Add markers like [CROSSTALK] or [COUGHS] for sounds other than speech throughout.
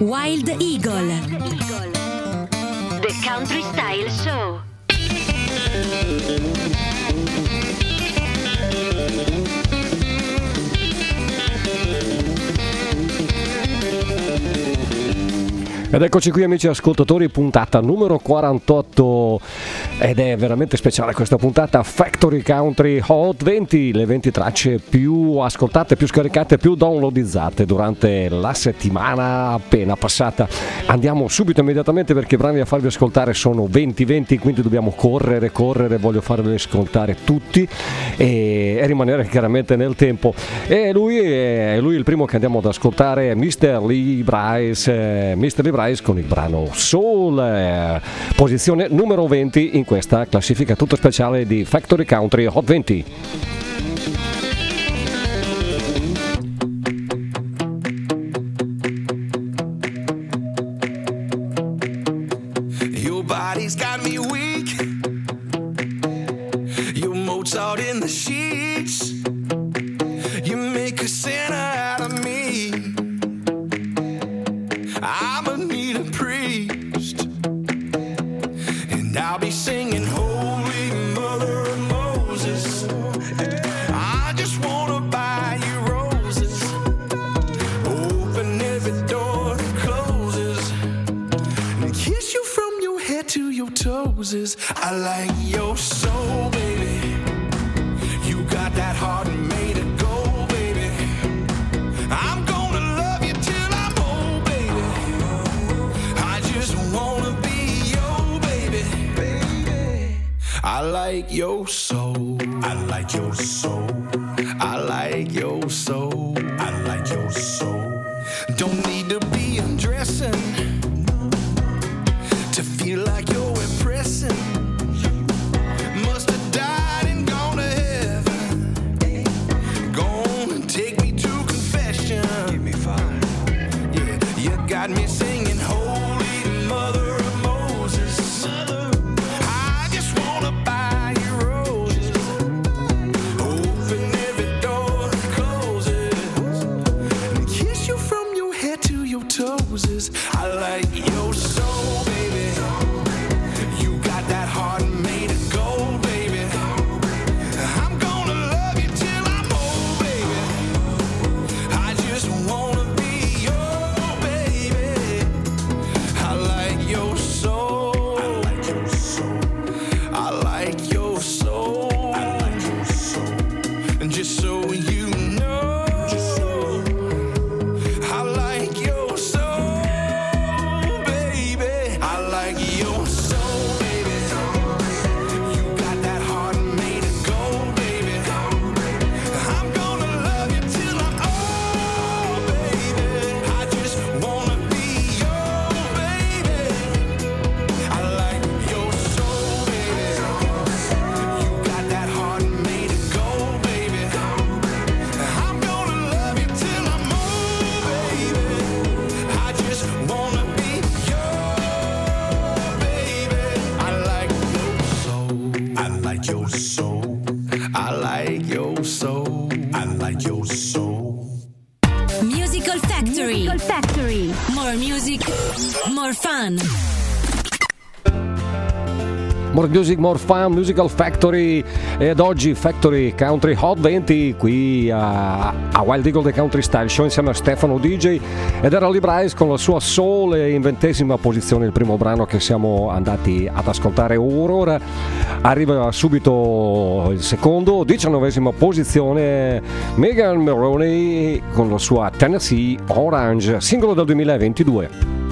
Wild Eagle. The Country Style Show. Ed eccoci qui amici ascoltatori, puntata numero 48 ed è veramente speciale questa puntata Factory Country Hot 20, le 20 tracce più ascoltate, più scaricate, più downloadizzate durante la settimana appena passata. Andiamo subito immediatamente perché i brani da farvi ascoltare sono 20-20, quindi dobbiamo correre, correre, voglio farvi ascoltare tutti e, e rimanere chiaramente nel tempo. E lui è, lui il primo che andiamo ad ascoltare, Mr. Lee Bryce, eh, Mr. Lee Bryce con il brano Soul, posizione numero 20 in questa classifica tutta speciale di Factory Country Hot 20. Got me singing Music, More Fun, Musical Factory ed oggi Factory Country Hot 20 qui a, a Wild Eagle The Country Style Show insieme a Stefano DJ ed era Lee con la sua soul in ventesima posizione il primo brano che siamo andati ad ascoltare ora arriva subito il secondo diciannovesima posizione Megan Maroney con la sua Tennessee Orange singolo del 2022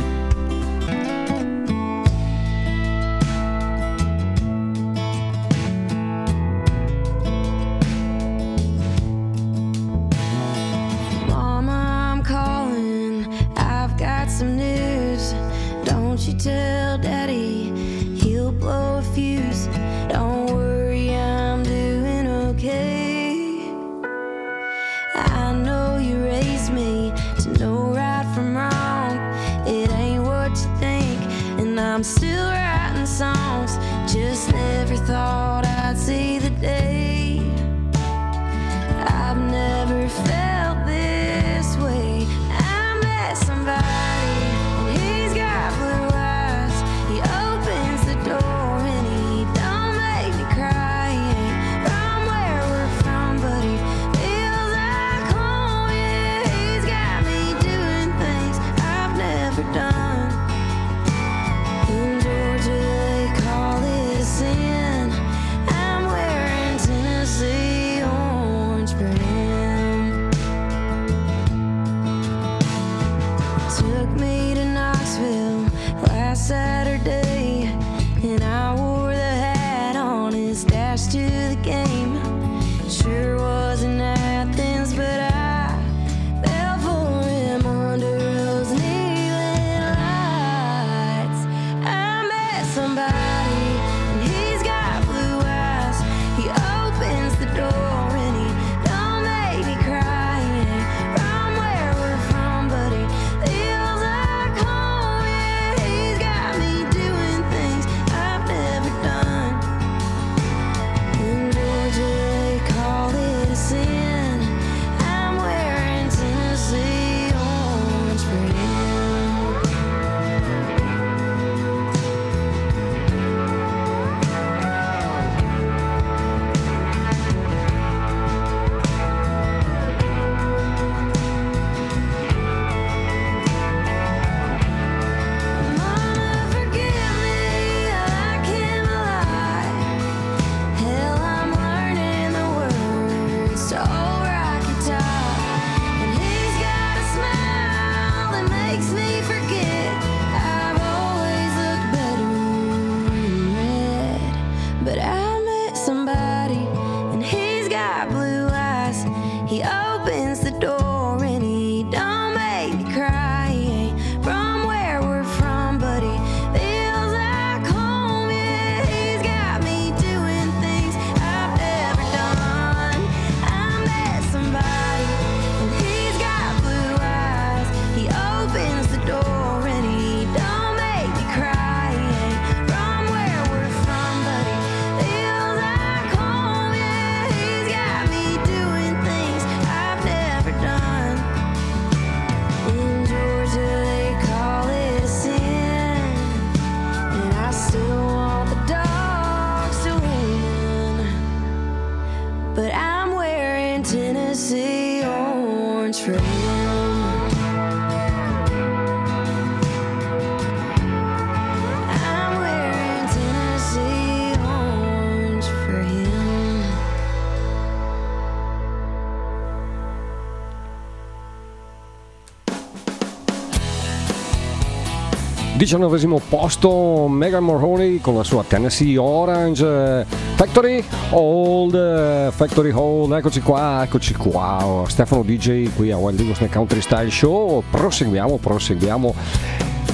19 posto Megan Morhoney con la sua Tennessee Orange eh, Factory Old eh, Factory Hold eccoci qua eccoci qua. Oh, Stefano DJ qui a Wild Eagles Country Style Show. Proseguiamo proseguiamo.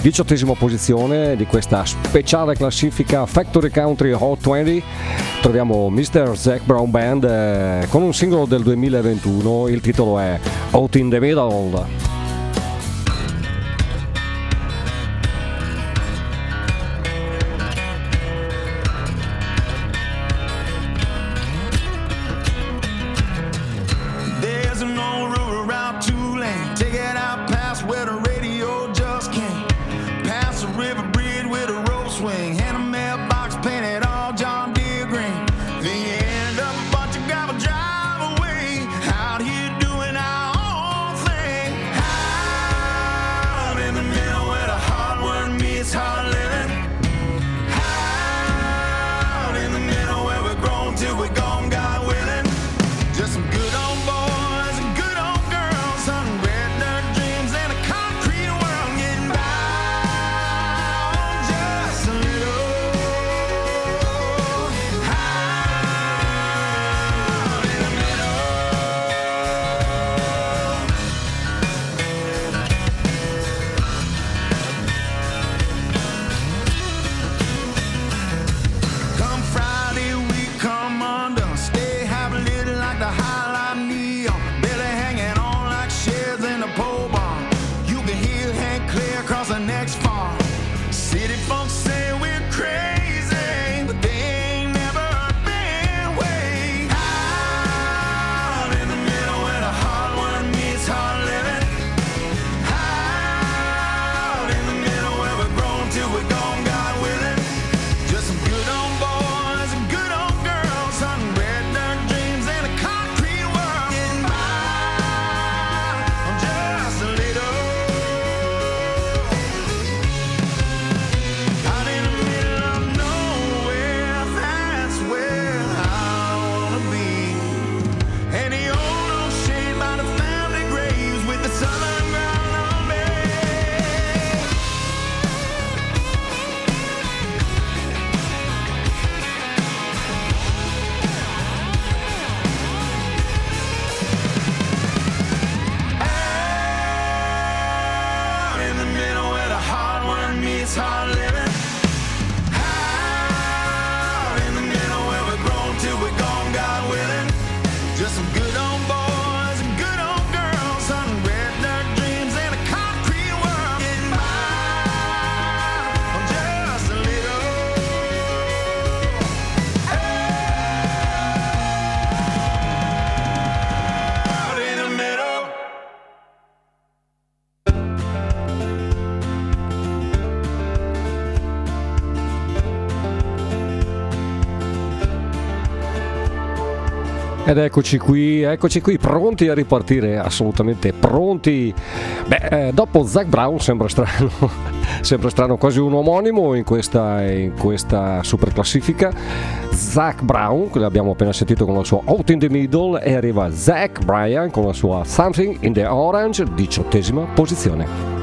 Diciottesima posizione di questa speciale classifica Factory Country Hot 20 troviamo Mr. Zack Brown Band eh, con un singolo del 2021 il titolo è Out in the Middle. Ed eccoci qui, eccoci qui, pronti a ripartire, assolutamente pronti. Beh, eh, dopo Zach Brown sembra strano, [LAUGHS] sembra strano, quasi un omonimo in questa, in questa super classifica. Zach Brown, che abbiamo appena sentito con la sua Out in the Middle, e arriva Zach Bryan con la sua Something in the Orange, diciottesima posizione.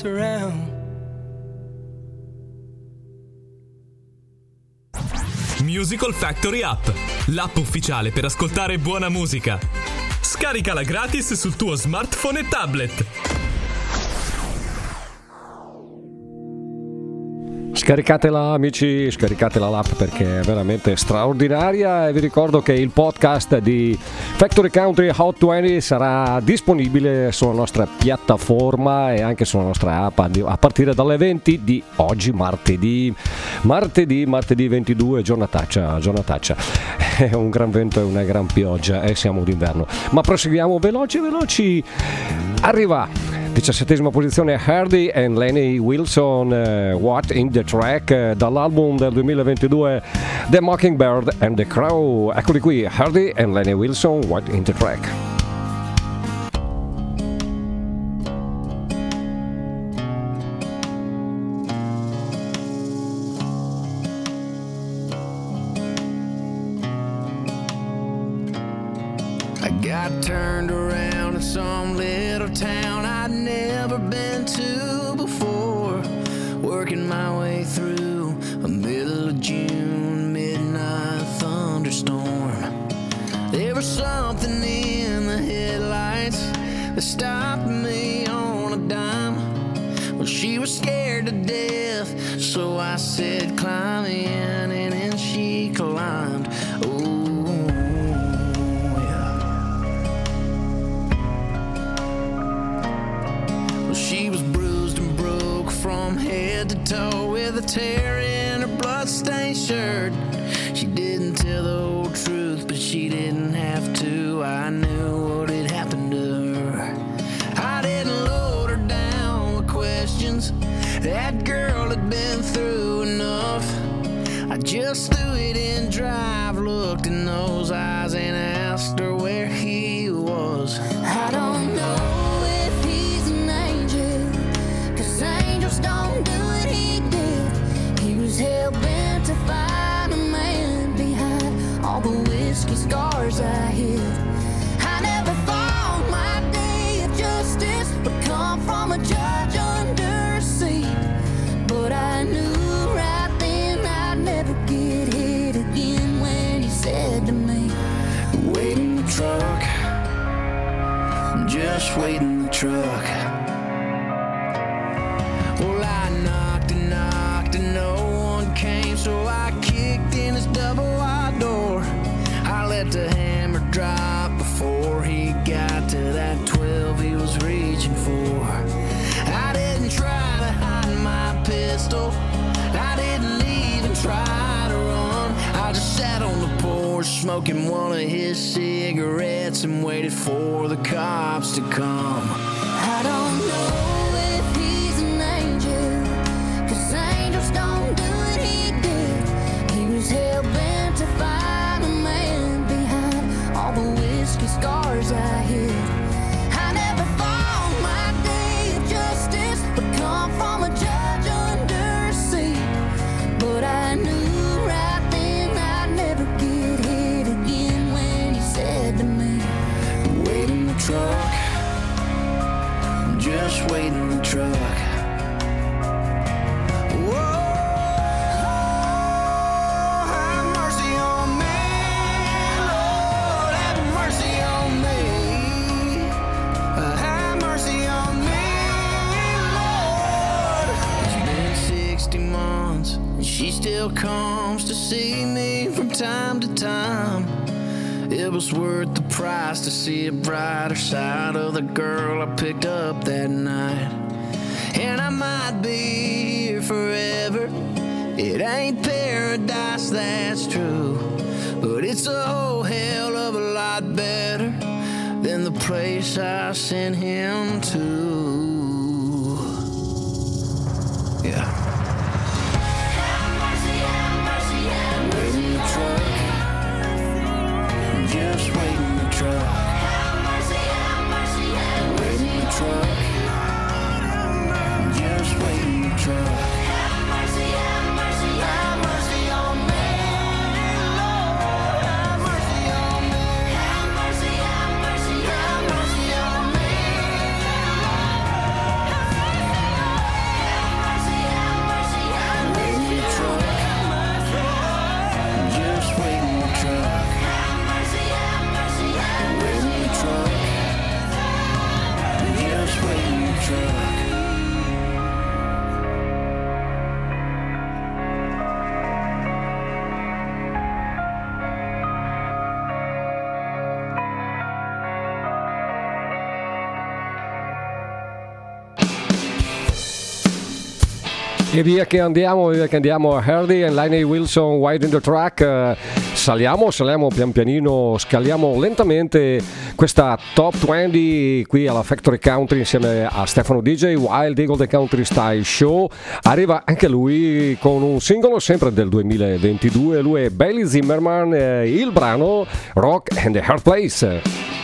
what's around. Musical Factory App, l'app ufficiale per ascoltare buona musica. Scaricala gratis sul tuo smartphone e tablet. Scaricatela amici, scaricatela l'app perché è veramente straordinaria e vi ricordo che il podcast di Factory Country Hot 20 sarà disponibile sulla nostra piattaforma e anche sulla nostra app a partire dalle 20 di oggi martedì. Martedì, martedì 22, giornataccia, giornataccia. [LAUGHS] È un gran vento e una gran pioggia e siamo d'inverno. Ma proseguiamo veloci, veloci. Arriva Diciassettesima posizione Hardy e Lenny Wilson uh, What in the Track uh, dall'album del 2022 The Mockingbird and the Crow. Eccoli qui Hardy e Lenny Wilson What in the Track. fuck. I'm just waiting the truck. smoking one of his cigarettes and waited for the cops to come. She still comes to see me from time to time. It was worth the price to see a brighter side of the girl I picked up that night. And I might be here forever. It ain't paradise, that's true. But it's a whole hell of a lot better than the place I sent him to. E via che andiamo, via che andiamo. Hardy e Liney Wilson, Wide in the Track. Eh, saliamo, saliamo pian pianino, scaliamo lentamente questa top 20 qui alla Factory Country insieme a Stefano DJ, Wild Eagle The Country Style Show. Arriva anche lui con un singolo sempre del 2022. Lui è Bailey Zimmerman, eh, il brano Rock and the Hard Place.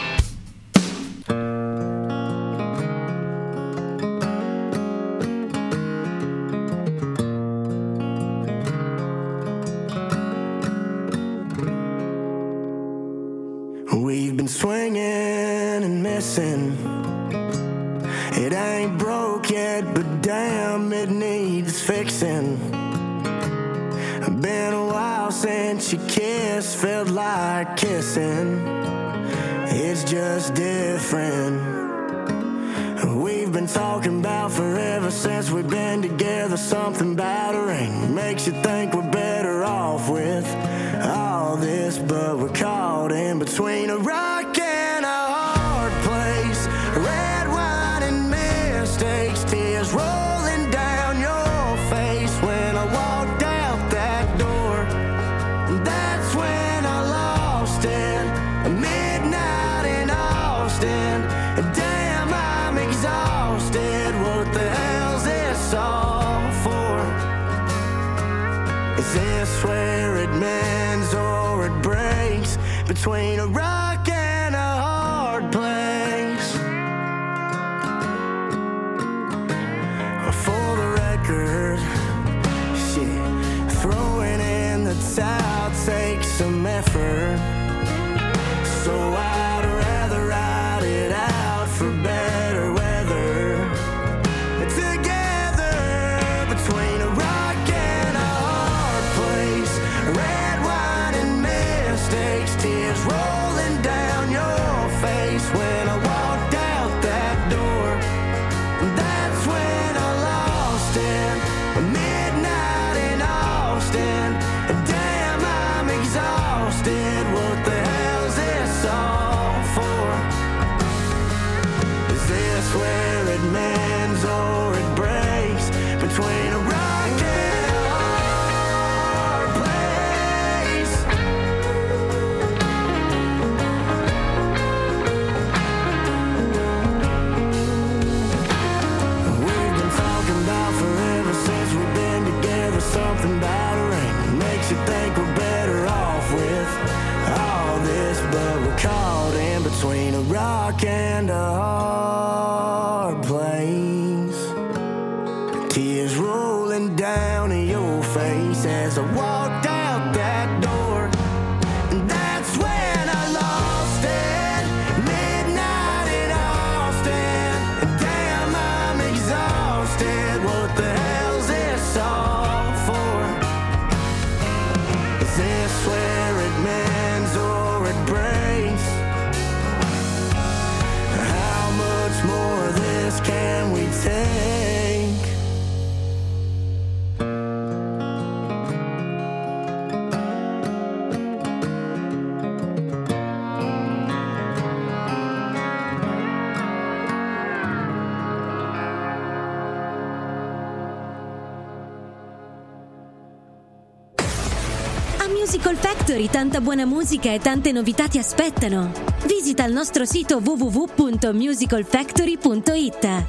Circle Factory tanta buona musica e tante novità ti aspettano. Visita il nostro sito www.musicalfactory.it.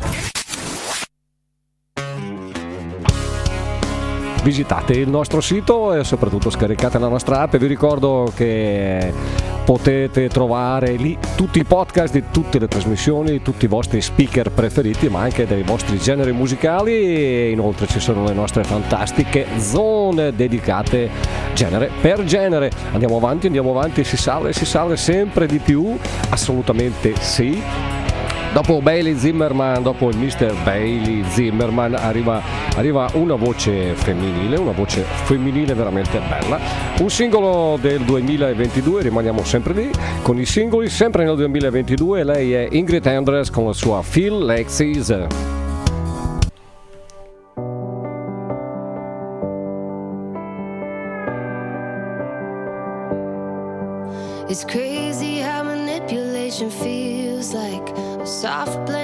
visitate il nostro sito e soprattutto scaricate la nostra app. Vi ricordo che potete trovare lì tutti i podcast di tutte le trasmissioni, di tutti i vostri speaker preferiti, ma anche dei vostri generi musicali. E inoltre ci sono le nostre fantastiche zone dedicate genere per genere. Andiamo avanti, andiamo avanti, si sale, si sale sempre di più, assolutamente sì. Dopo Bailey Zimmerman, dopo il mister Bailey Zimmerman arriva, arriva, una voce femminile, una voce femminile veramente bella. Un singolo del 2022, rimaniamo sempre lì, con i singoli sempre nel 2022, lei è Ingrid Andres con la sua Phil Like Caesar. It's crazy. soft blood.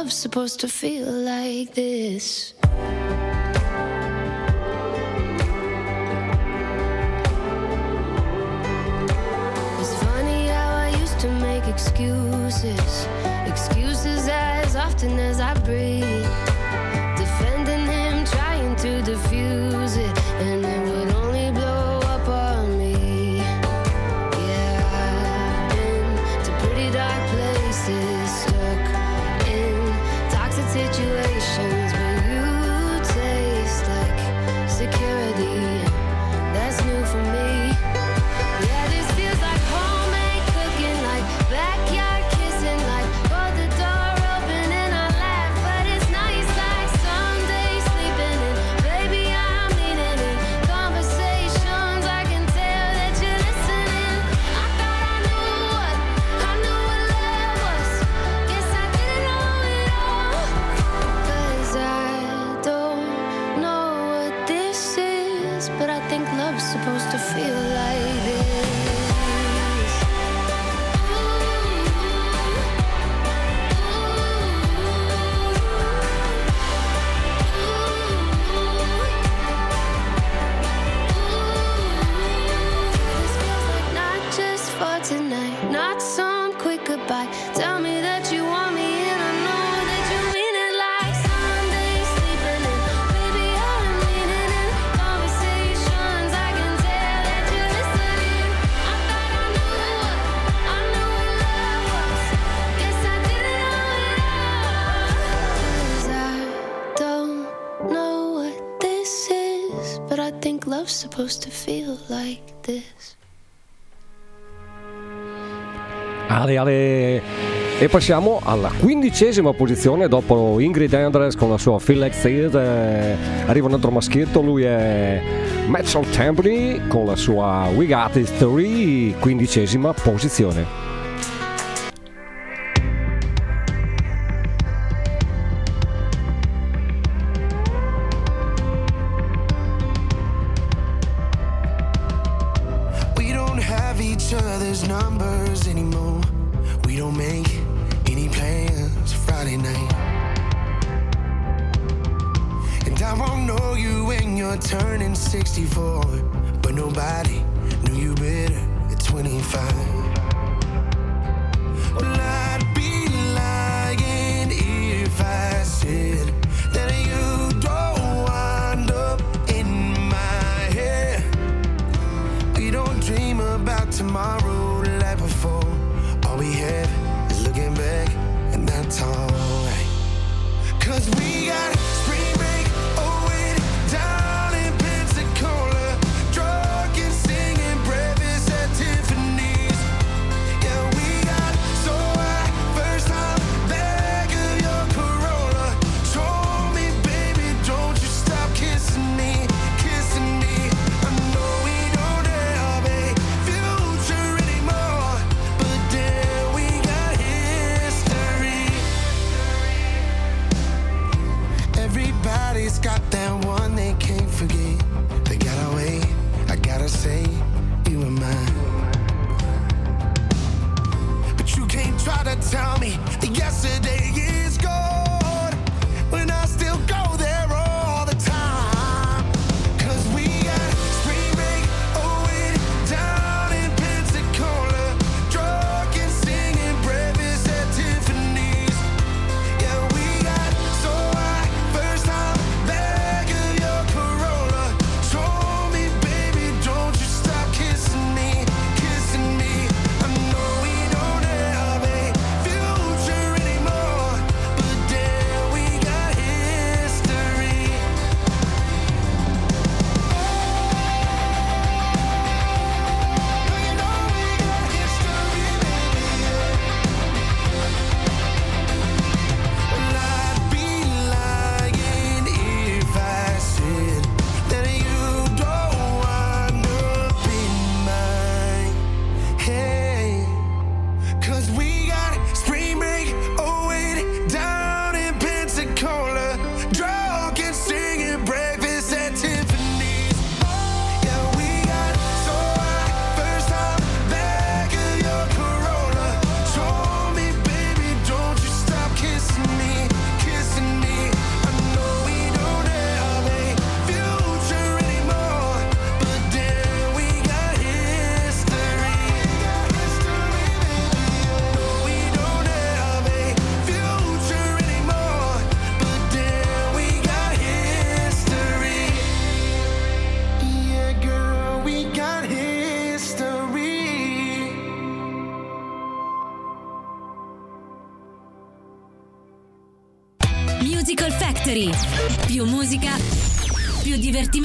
love supposed to feel like this? It's funny how I used to make excuses, excuses as often as I breathe. supposed to feel like this? Ale, ale. E passiamo alla quindicesima posizione dopo Ingrid Andres con la sua Feel Like This. Eh, arriva un altro maschietto, lui è Metzl Tambri con la sua We Got It quindicesima posizione.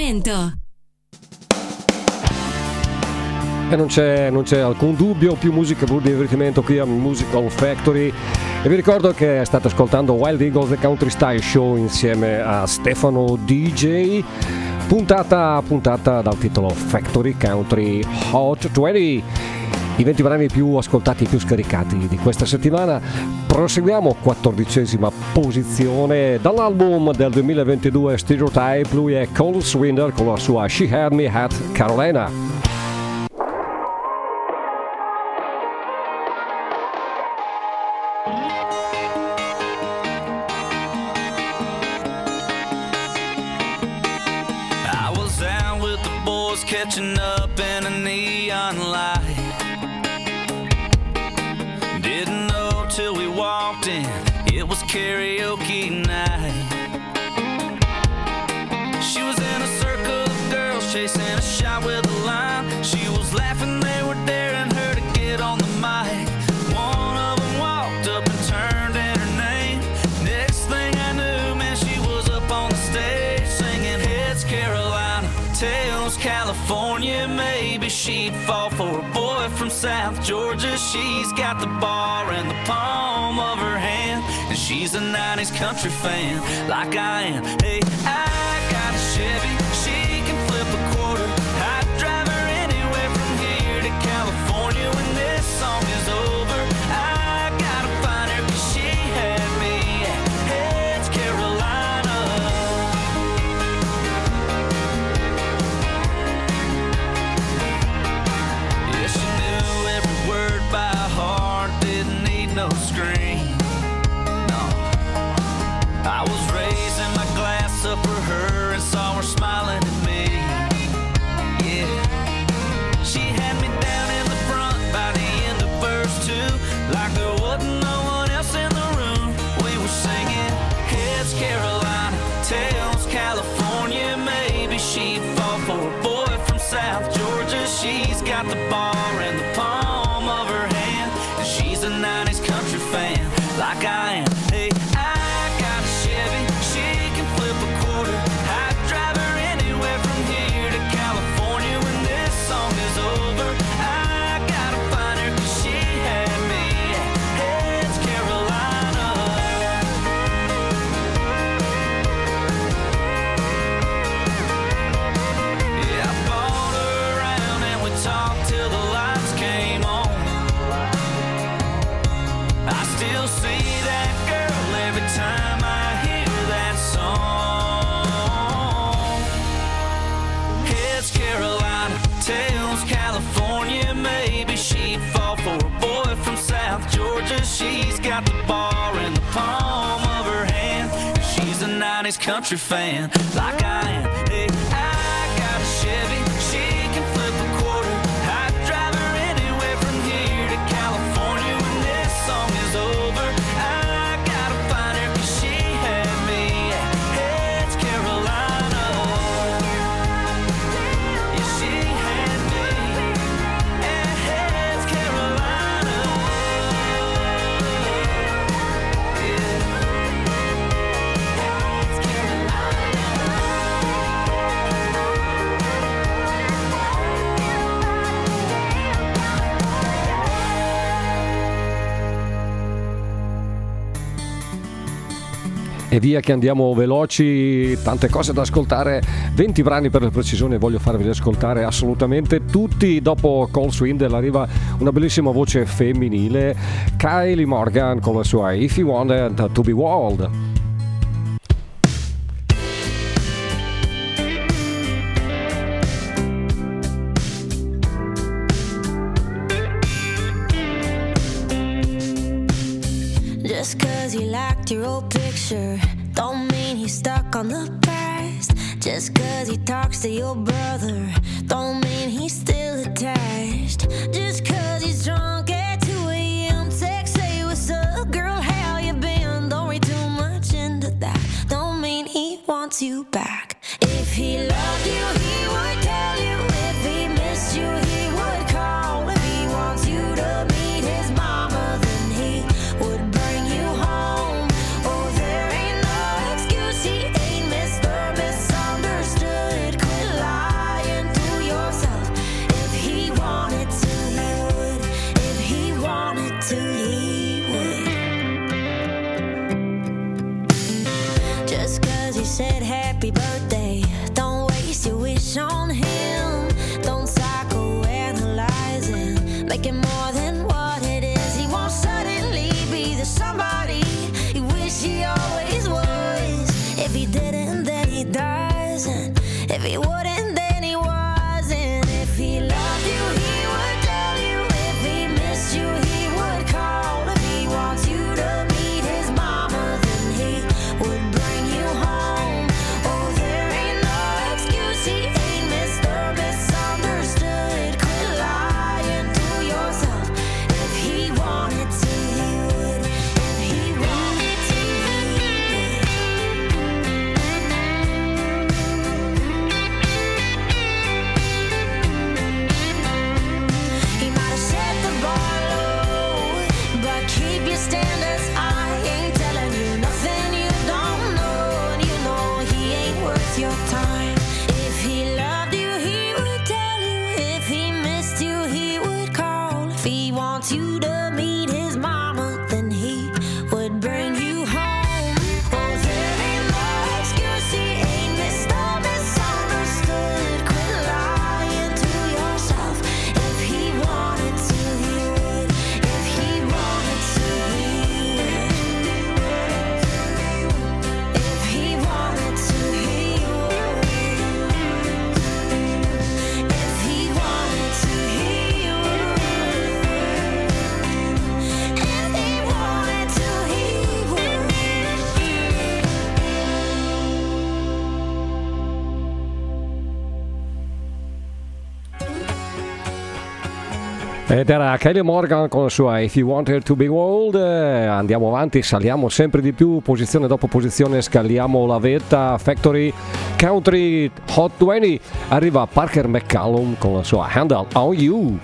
momento. E non c'è, non c'è, alcun dubbio, più musica, più divertimento qui a Musical Factory. E vi ricordo che state ascoltando Wild Eagles The Country Style Show insieme a Stefano DJ. Puntata, puntata dal titolo Factory Country Hot 20 i 20 brani più ascoltati e più scaricati di questa settimana. Proseguiamo, 14 posizione, dall'album del 2022 Stereotype, lui è Cold Swinder con la sua She Had Me Hat Carolina. catching up in a neon light. till we walked in. It was karaoke night. South Georgia, she's got the bar in the palm of her hand. And she's a 90s country fan, like I am. Hey, I got a Chevy. she's got the bar in the palm of her hand. She's a 90s country fan, like I am. e via che andiamo veloci, tante cose da ascoltare, 20 brani per la precisione, voglio farvi ascoltare assolutamente tutti. Dopo Cole Swindle arriva una bellissima voce femminile, Kylie Morgan con la sua If You Want to Be Wild. Just cause he talks to your brother, don't mean he's still attached. Just cause he's drunk at 2 a.m. Text, say what's up, girl, how you been? Don't read too much into that, don't mean he wants you back. Ed era Kelly Morgan con la sua If You Wanted to Be World. Eh, andiamo avanti, saliamo sempre di più, posizione dopo posizione, scaliamo la vetta. Factory Country Hot 20. Arriva Parker McCallum con la sua Handle on You.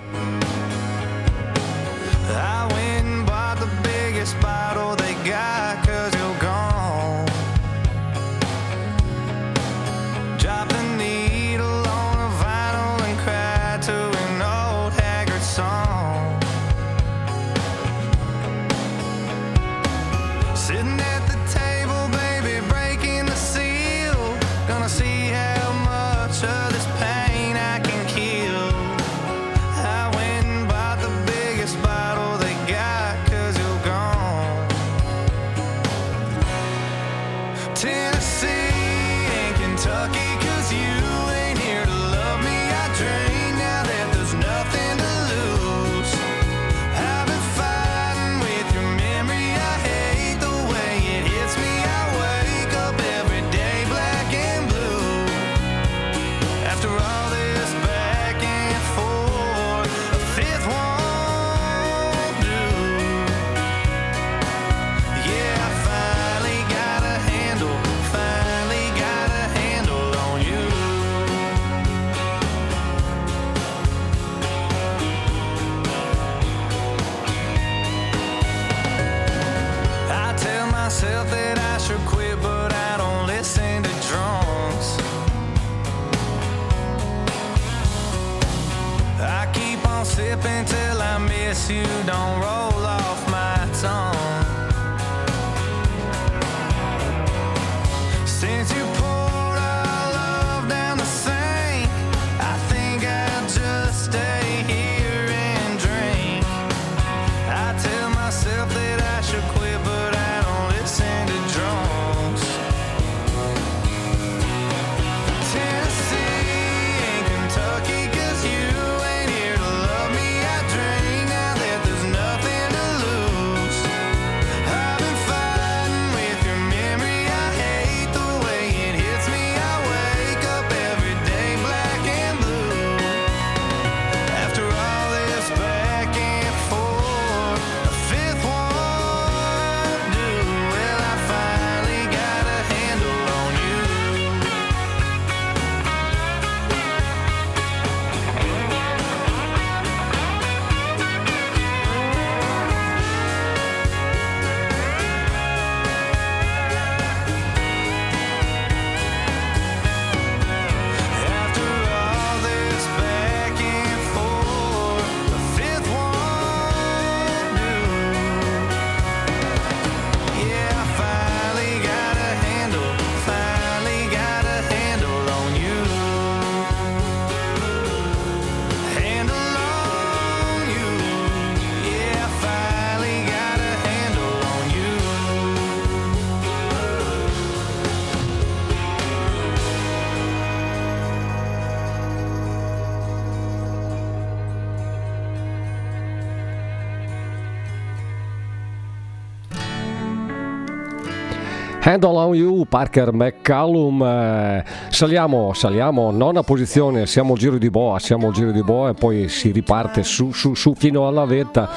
Handle on You, Parker McCallum. Eh, saliamo, saliamo, nona posizione, siamo al giro di boa, siamo al giro di boa e poi si riparte su, su, su fino alla vetta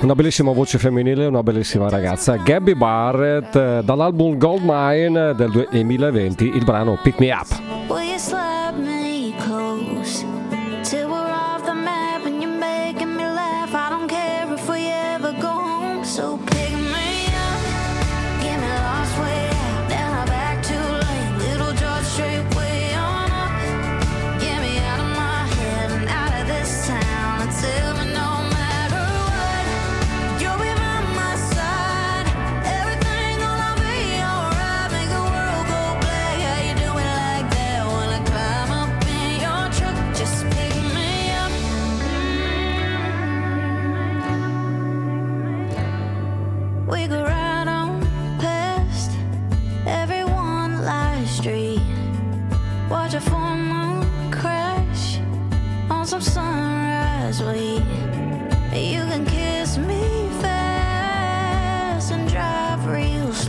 una bellissima voce femminile, una bellissima ragazza, Gabby Barrett, eh, dall'album Goldmine del 2020, eh, il brano Pick Me Up.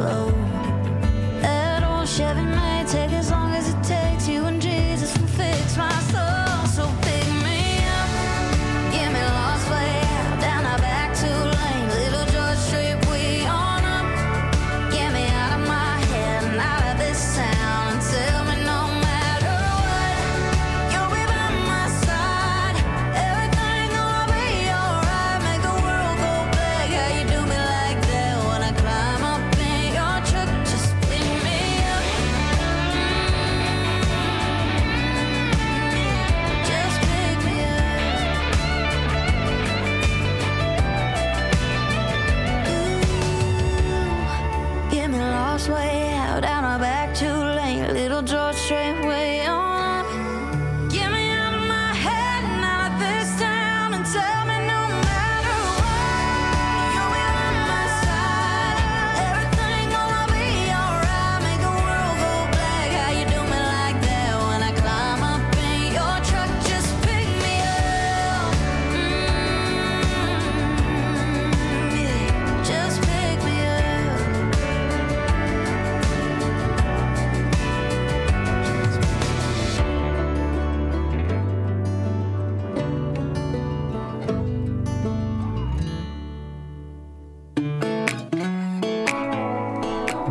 slow. I don't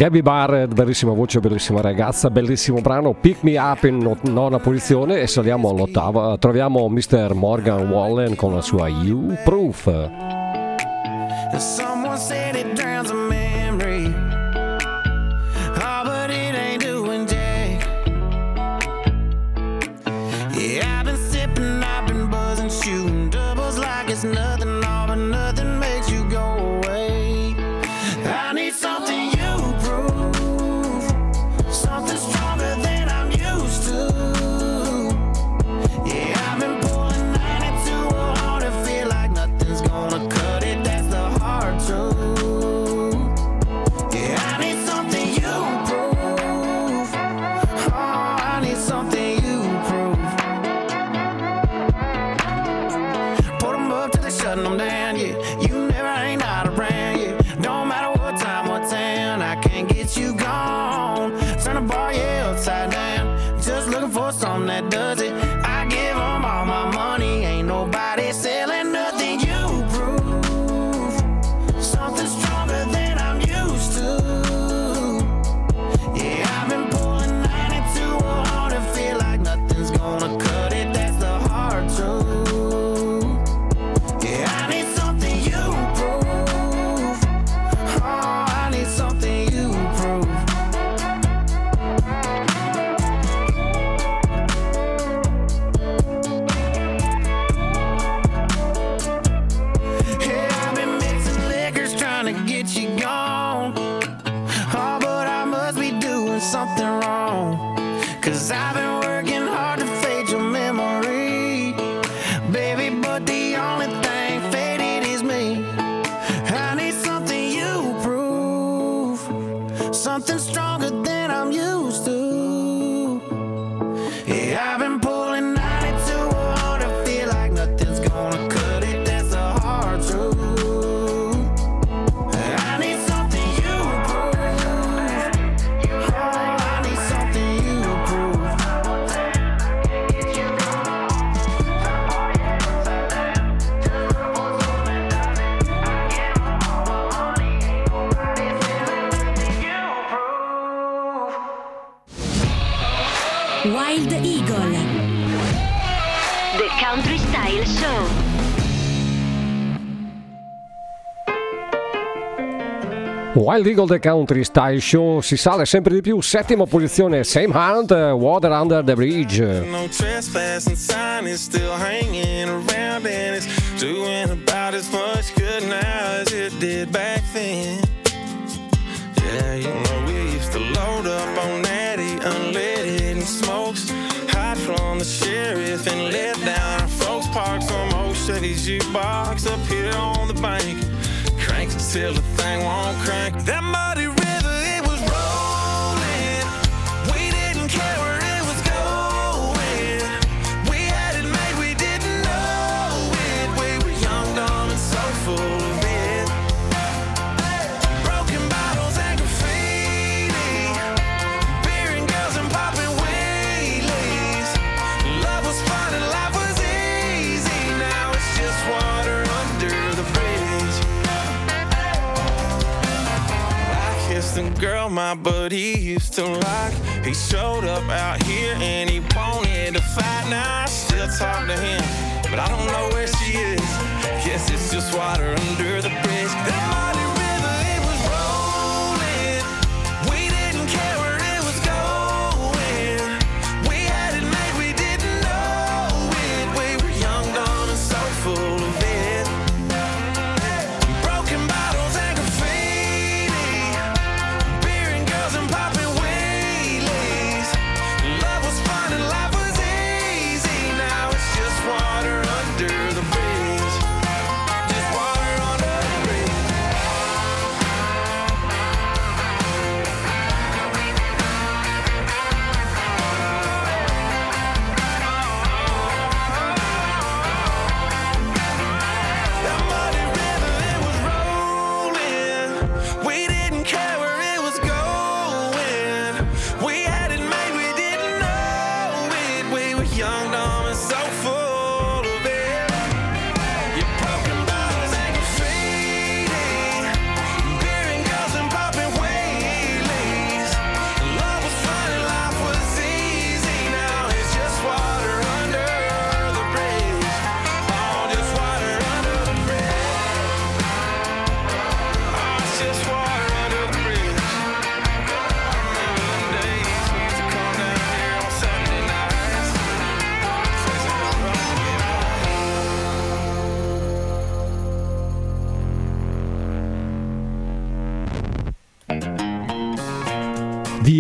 Gabby Barrett, bellissima voce, bellissima ragazza, bellissimo brano. Pick Me Up in nona posizione e saliamo all'ottava. Troviamo Mr. Morgan Wallen con la sua You Proof. Wild Eagle The Country Style Show si sale sempre di più, settima posizione Same Hunt, eh, Water Under the Bridge. No trespassing sign is still hanging around and it's doing about as much good now as it did back then. Yeah, you know we used to load up on natty, unleaded and smokes. Hide from the sheriff and let down our folks. Park some old Chevy's jukebox up here on the bank. till the thing won't crank. That muddy girl my buddy used to like. He showed up out here and he wanted to fight. Now I still talk to him, but I don't know where she is. Guess it's just water under the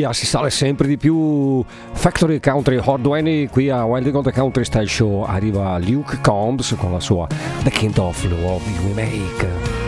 via, si sale sempre di più. Factory Country Hot 20 qui a Wild Gold Country Style Show arriva Luke Combs con la sua The Kind of Love You Make.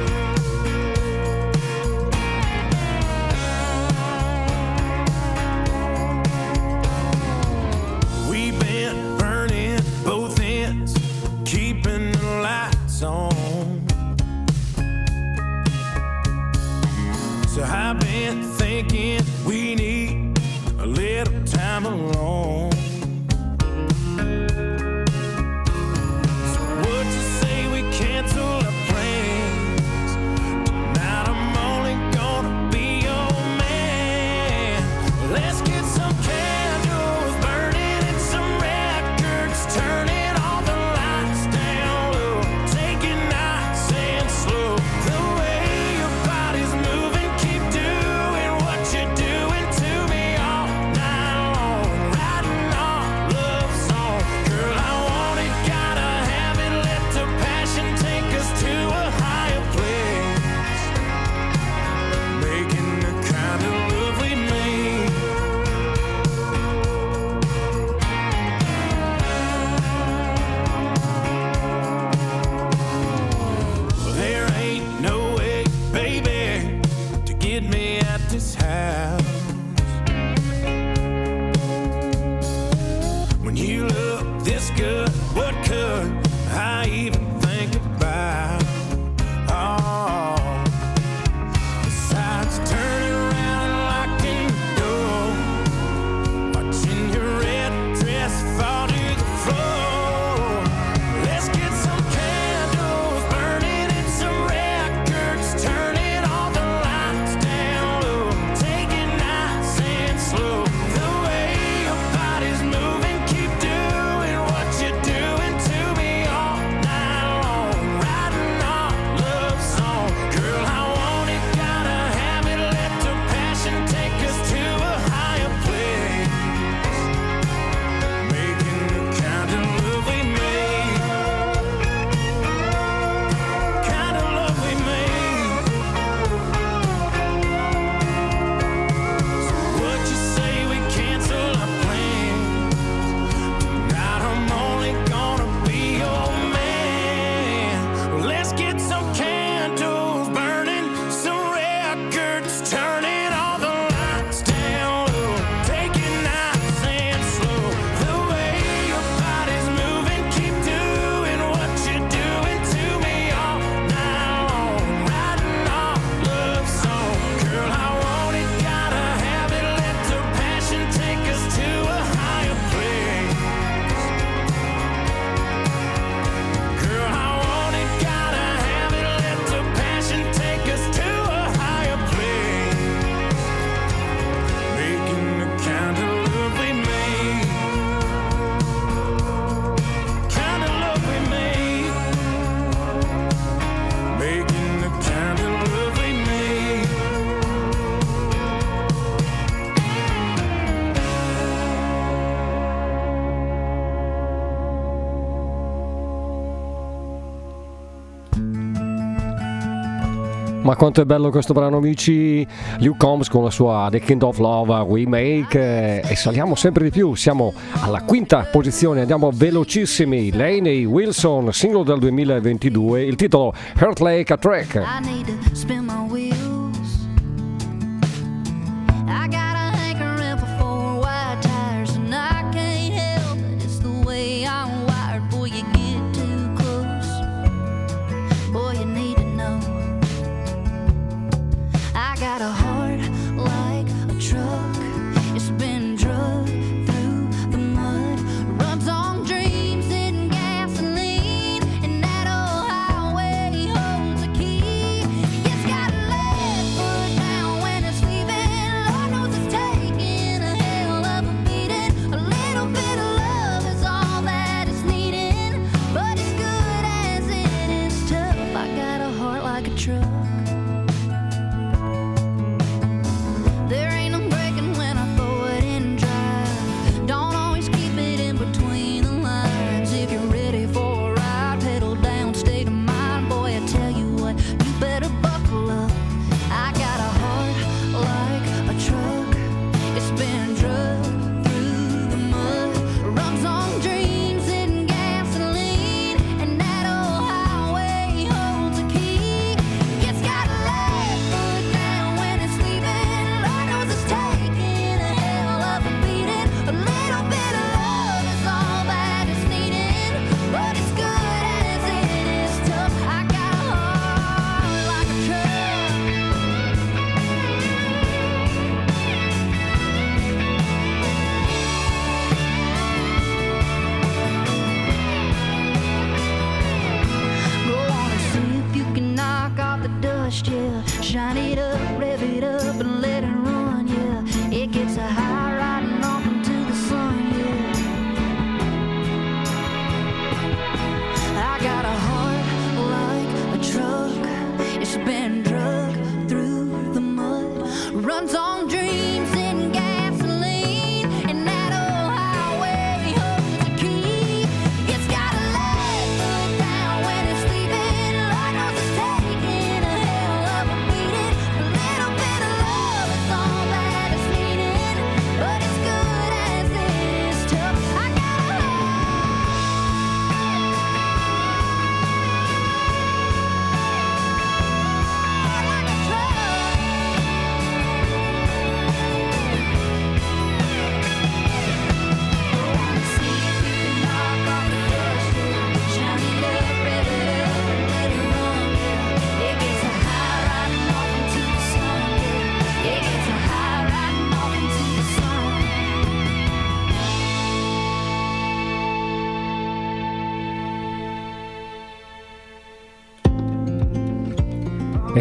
Ma quanto è bello questo brano, amici! Luke Combs con la sua The Kind of Love remake eh, e saliamo sempre di più. Siamo alla quinta posizione, andiamo velocissimi. Laney Wilson, singolo del 2022, il titolo Heart Lake a Track.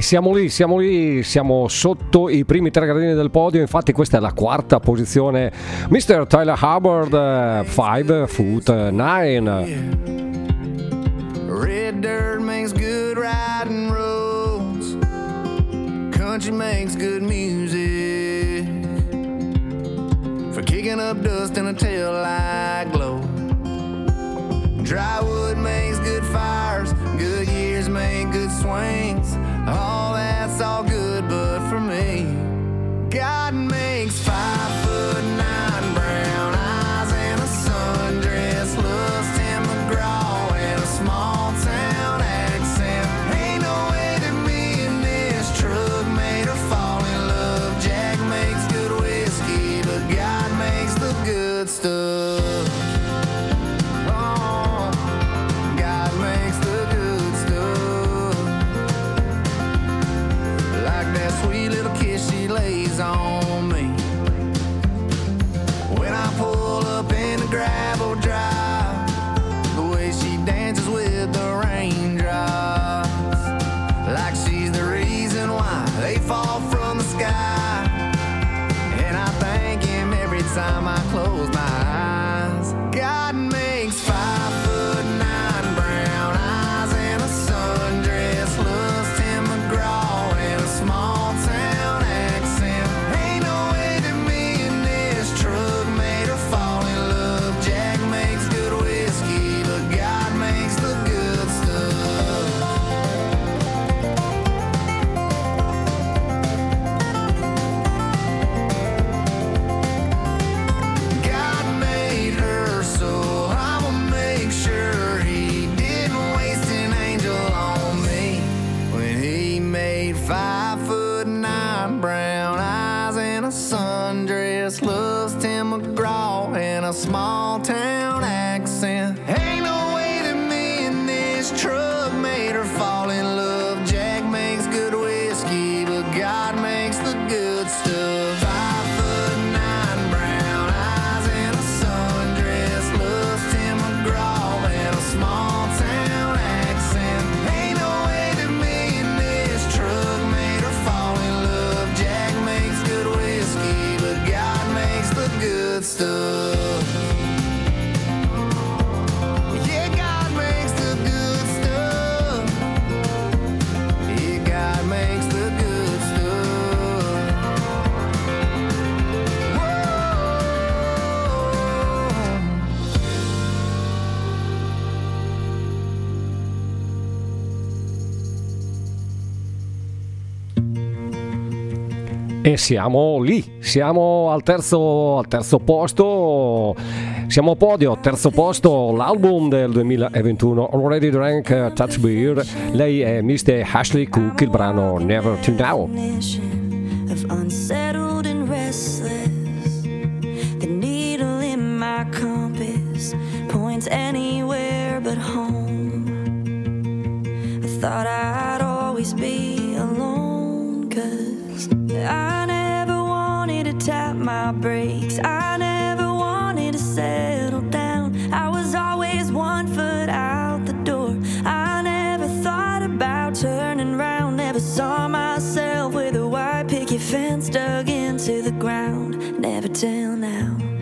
siamo lì, siamo lì, siamo sotto i primi tre gradini del podio, infatti questa è la quarta posizione. Mr. Tyler Hubbard, 5 foot 9. Red dirt makes good riding roads. Country makes good music. For kicking up dust in a tail light glow. Dry wood. siamo lì, siamo al terzo, al terzo posto, siamo a podio, terzo posto, l'album del 2021, Already Drank Touch Beer, lei è Mr. Ashley Cook, il brano Never To Now. white picket fence dug into the ground. Never till now.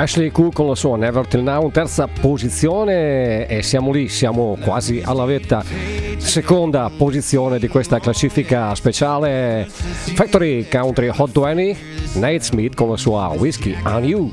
Ashley Cool con la sua Never Till Now in terza posizione e siamo lì, siamo quasi alla vetta seconda posizione di questa classifica speciale. Factory Country Hot 20 Nate Smith con la sua Whiskey on You.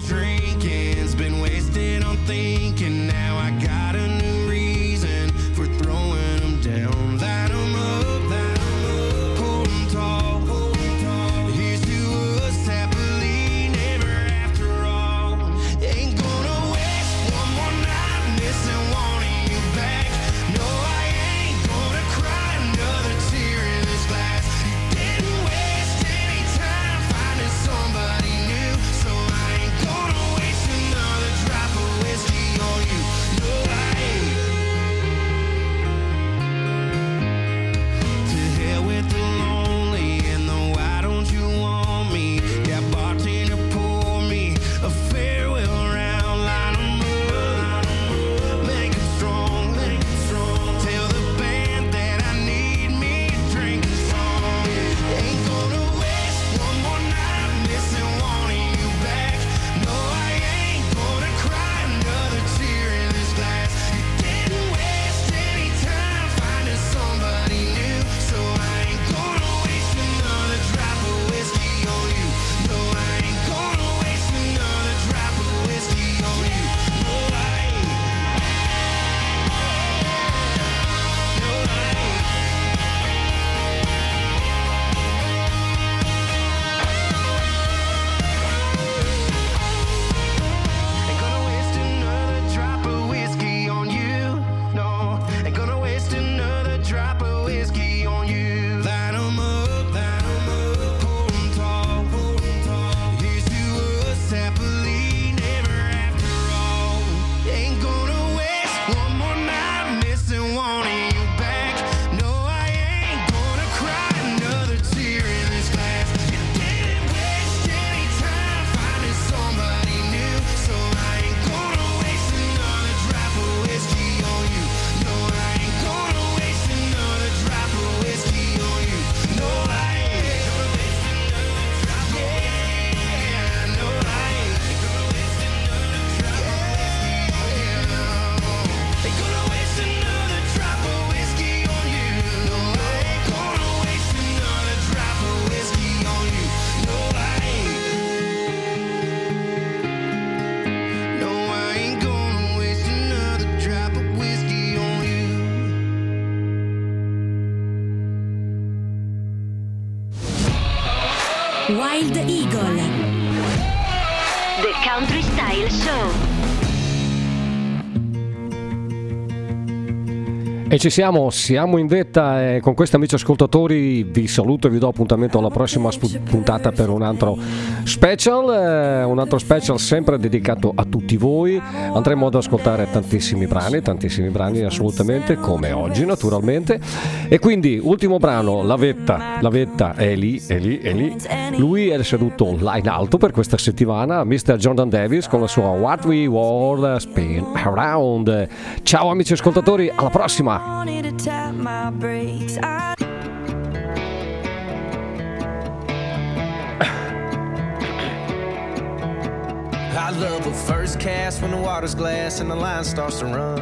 E ci siamo, siamo in vetta e con questi amici ascoltatori vi saluto e vi do appuntamento alla prossima spu- puntata per un altro special, eh, un altro special sempre dedicato a tutti voi. Andremo ad ascoltare tantissimi brani, tantissimi brani assolutamente, come oggi naturalmente. E quindi ultimo brano, La Vetta, La Vetta è lì, è lì, è lì. Lui è seduto là in alto per questa settimana, Mr. Jordan Davis con la sua What We World Spin Around. Ciao amici ascoltatori, alla prossima! Wanted to tap my brakes. I [COUGHS] I love a first cast when the water's glass and the line starts to run.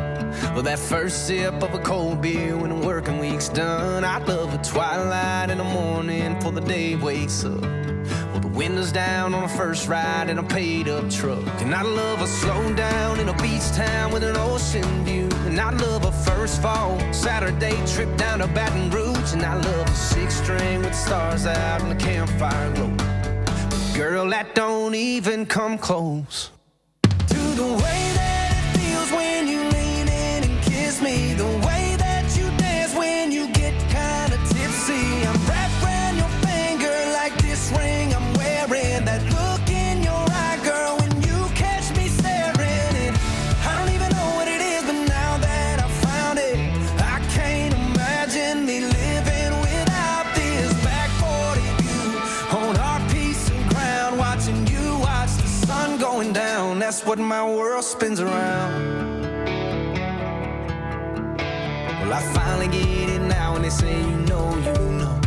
Well, that first sip of a cold beer when the working week's done. I love a twilight in the morning before the day wakes up. Windows down on a first ride in a paid up truck. And I love a slow down in a beach town with an ocean view. And I love a first fall Saturday trip down to Baton Rouge. And I love a six string with stars out and the campfire glow. Girl, that don't even come close to the way what my world spins around. Well, I finally get it now, and they say you know, you know.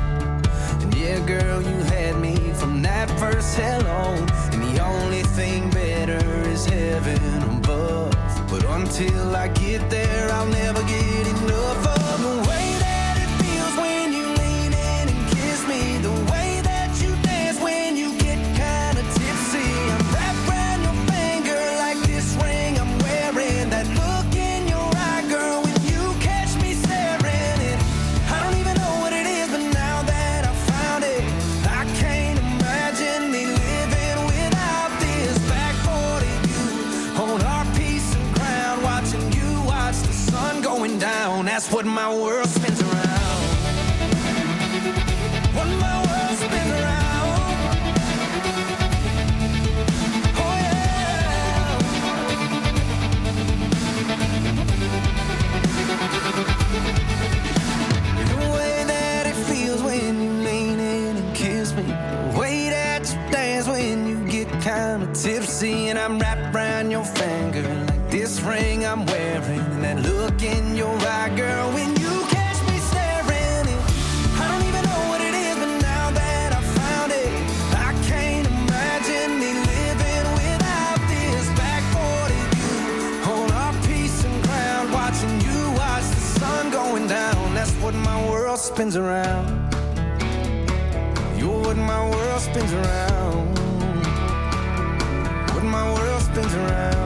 And yeah, girl, you had me from that first hello. And the only thing better is heaven above. But until I get there, I'll never get look in your eye, girl, when you catch me staring. And I don't even know what it is, but now that I found it, I can't imagine me living without this back 40 view on our piece of ground, watching you watch the sun going down. That's what my world spins around. You're what my world spins around. What my world spins around.